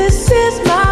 This is my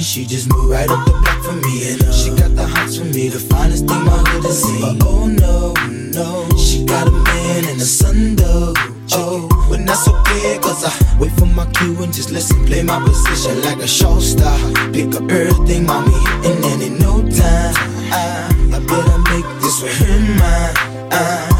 and she just moved right up the block for me. And uh, she got the hots for me, the finest thing my hood has seen. But oh no, no, she got a man and a son though. Oh, but so okay, cause I wait for my cue and just listen, play my position like a show star. Pick up everything, mommy, and then in no time, I, I better make this with him mine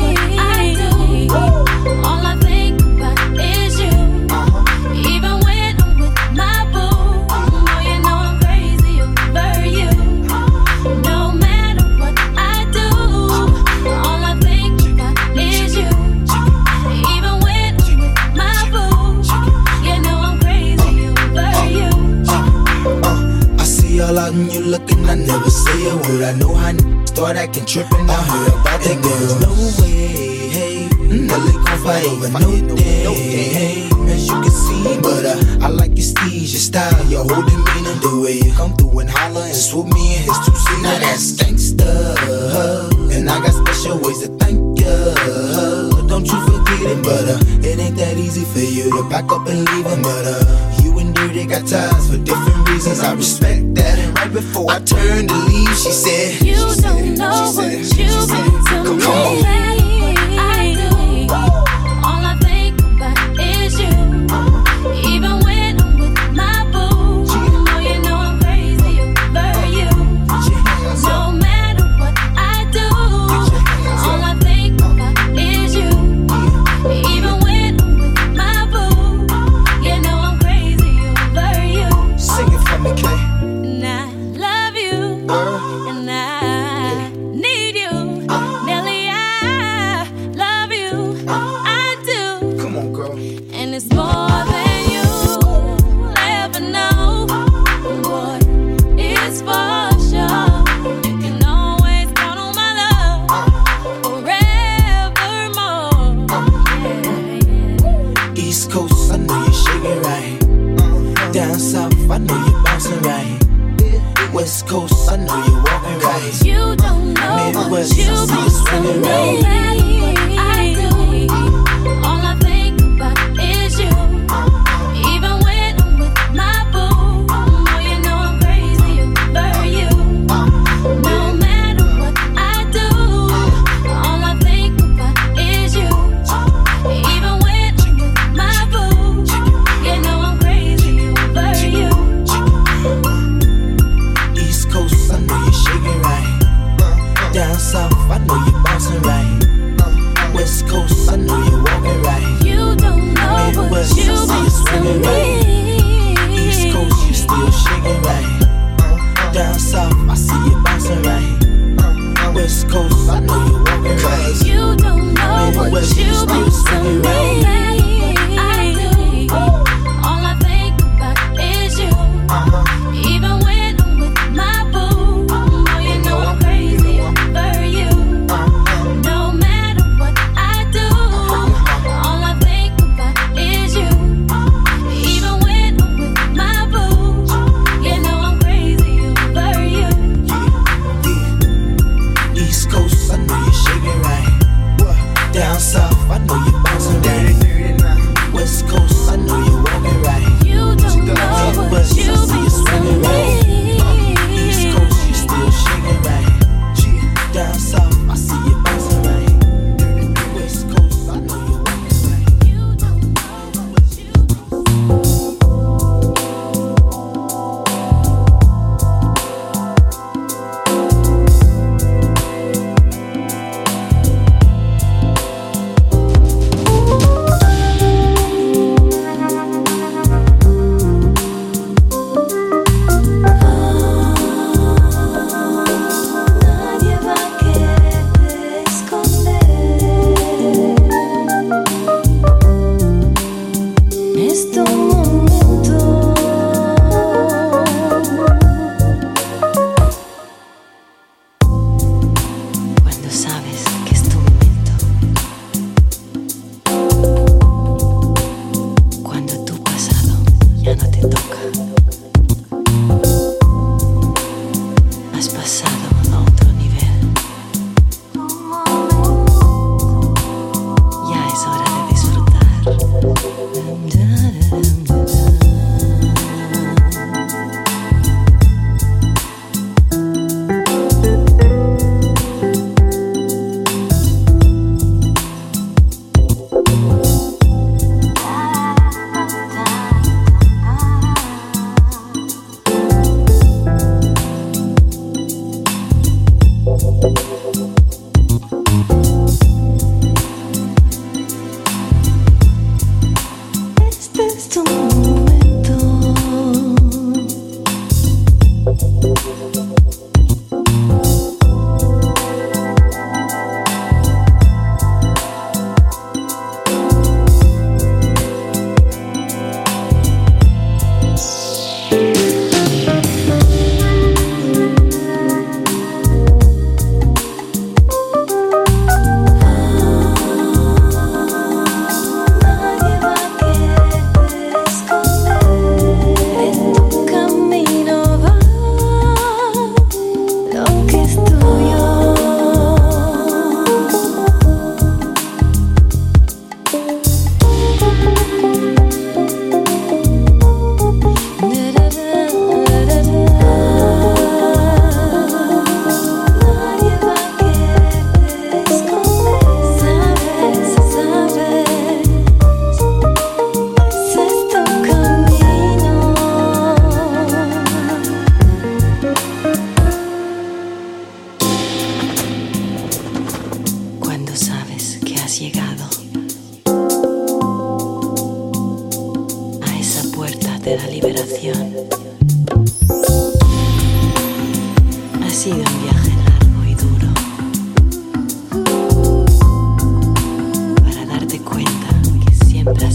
I never say a word. I know how n- start acting trippin'. I heard about that girl. No way, hey, no they gon' fight over no day, hey. As you can see, but uh, I like your steez, your style, your whole demeanor, the way you come through and holler and swoop me in his two seat. Now that's gangsta, and I got special ways to thank you. Don't you forget it, but uh, it ain't that easy for you to back up and leave him, but uh. You and Dirty got ties for different reasons. I respect that. And right before I turned to leave, she said, You don't know what you mean to Come me. on.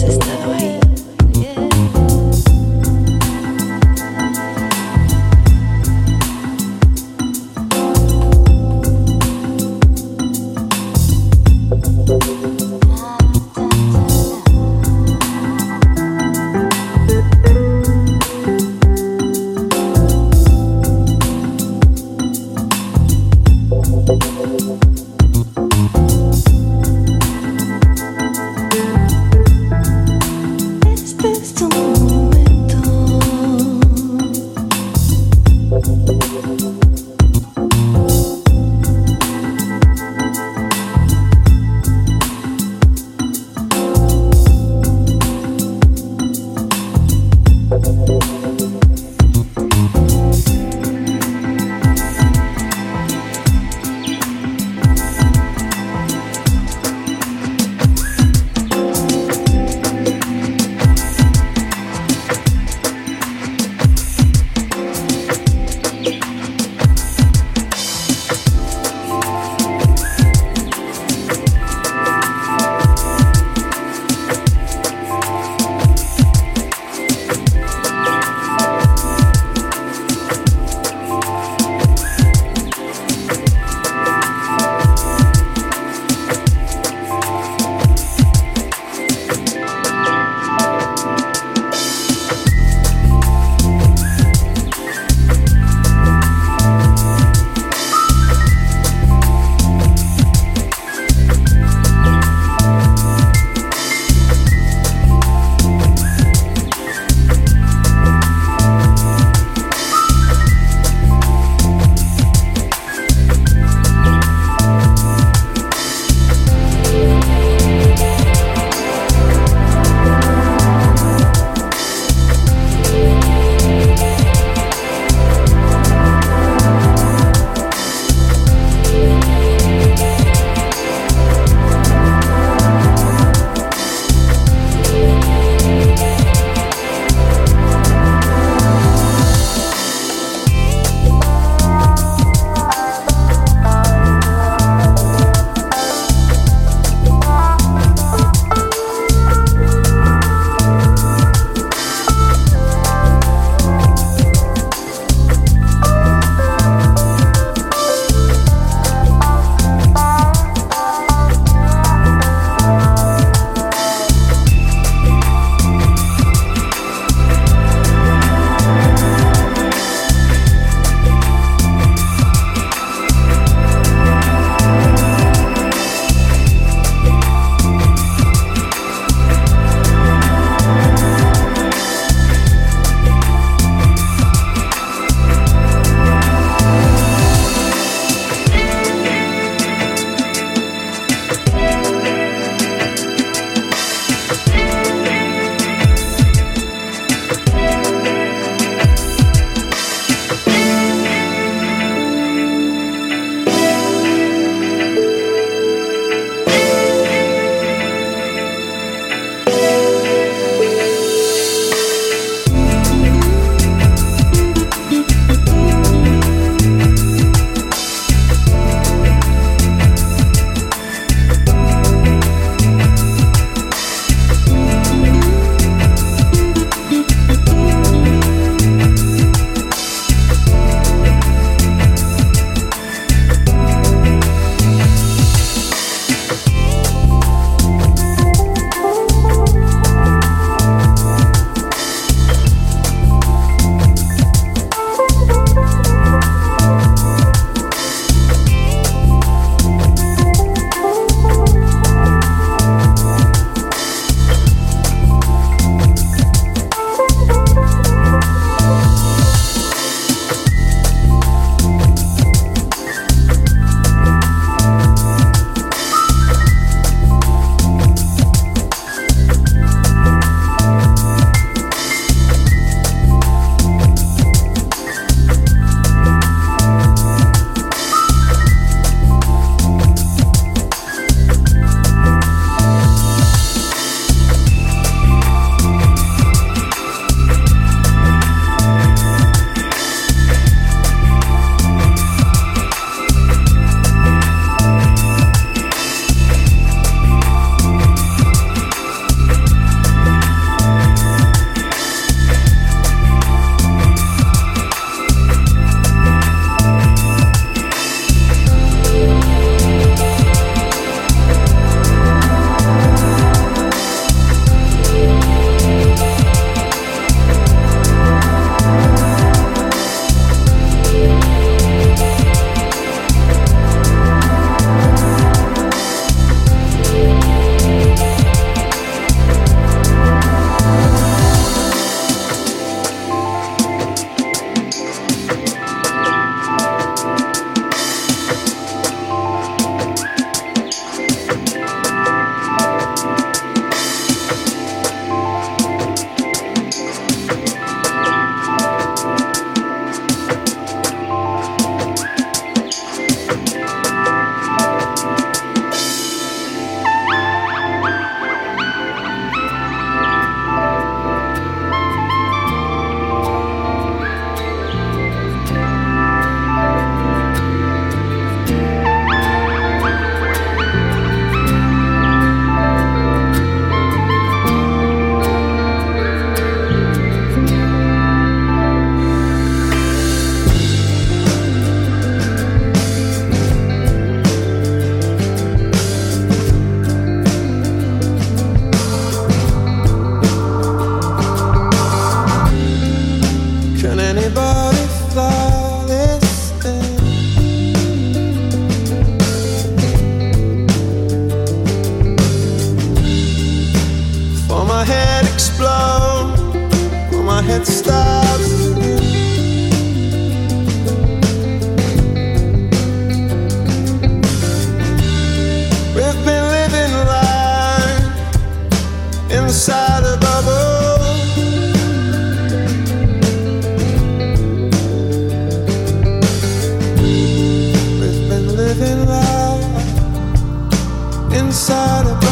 sister. Inside a